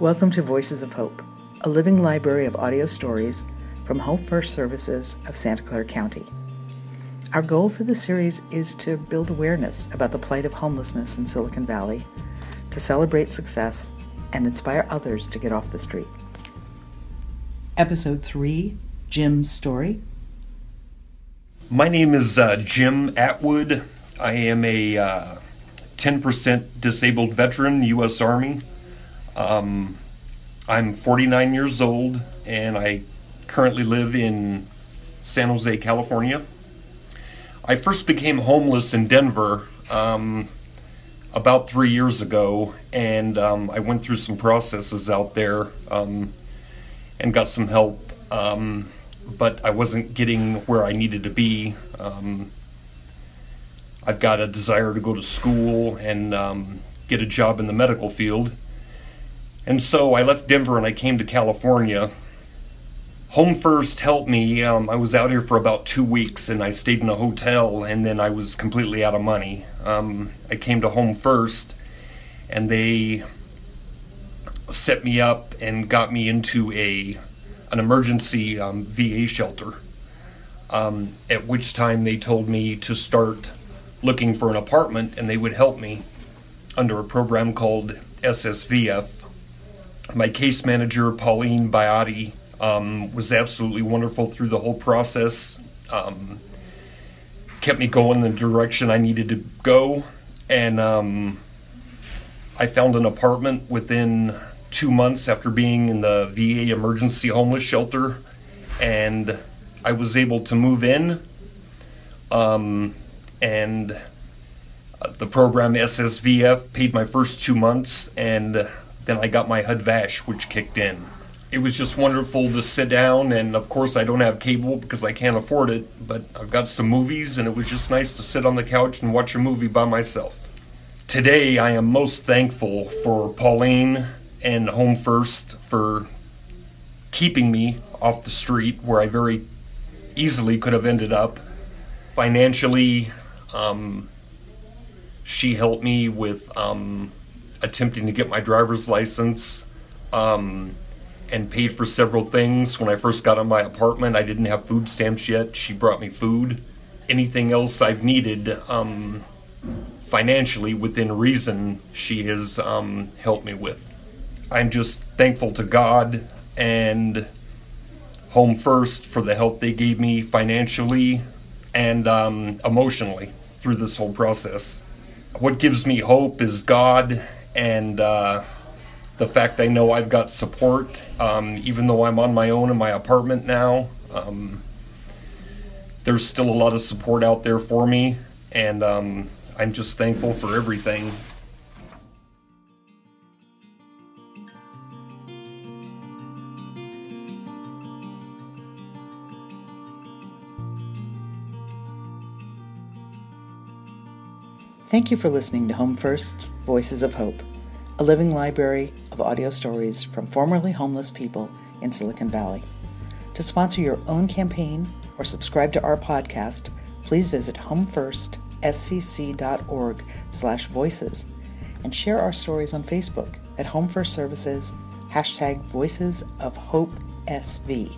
Welcome to Voices of Hope, a living library of audio stories from Home First Services of Santa Clara County. Our goal for the series is to build awareness about the plight of homelessness in Silicon Valley, to celebrate success, and inspire others to get off the street. Episode 3 Jim's Story. My name is uh, Jim Atwood. I am a uh, 10% disabled veteran, U.S. Army. Um, I'm 49 years old and I currently live in San Jose, California. I first became homeless in Denver um, about three years ago, and um, I went through some processes out there um, and got some help, um, but I wasn't getting where I needed to be. Um, I've got a desire to go to school and um, get a job in the medical field. And so I left Denver and I came to California. Home First helped me. Um, I was out here for about two weeks and I stayed in a hotel and then I was completely out of money. Um, I came to Home First and they set me up and got me into a an emergency um, VA shelter. Um, at which time they told me to start looking for an apartment and they would help me under a program called SSVF. My case manager, Pauline Biotti, um, was absolutely wonderful through the whole process. Um, kept me going in the direction I needed to go. And um, I found an apartment within two months after being in the VA emergency homeless shelter. And I was able to move in. Um, and uh, the program SSVF paid my first two months, and then I got my HUD VASH, which kicked in. It was just wonderful to sit down, and of course, I don't have cable because I can't afford it, but I've got some movies, and it was just nice to sit on the couch and watch a movie by myself. Today, I am most thankful for Pauline and Home First for keeping me off the street where I very easily could have ended up. Financially, um, she helped me with um, attempting to get my driver's license um, and paid for several things. When I first got in my apartment, I didn't have food stamps yet. She brought me food. Anything else I've needed um, financially within reason, she has um, helped me with. I'm just thankful to God and Home First for the help they gave me financially and um, emotionally through this whole process. What gives me hope is God and uh, the fact I know I've got support, um, even though I'm on my own in my apartment now. Um, there's still a lot of support out there for me, and um, I'm just thankful for everything. Thank you for listening to Home First's Voices of Hope, a living library of audio stories from formerly homeless people in Silicon Valley. To sponsor your own campaign or subscribe to our podcast, please visit homefirstscc.org slash voices and share our stories on Facebook at Home First Services, hashtag Voices of Hope SV.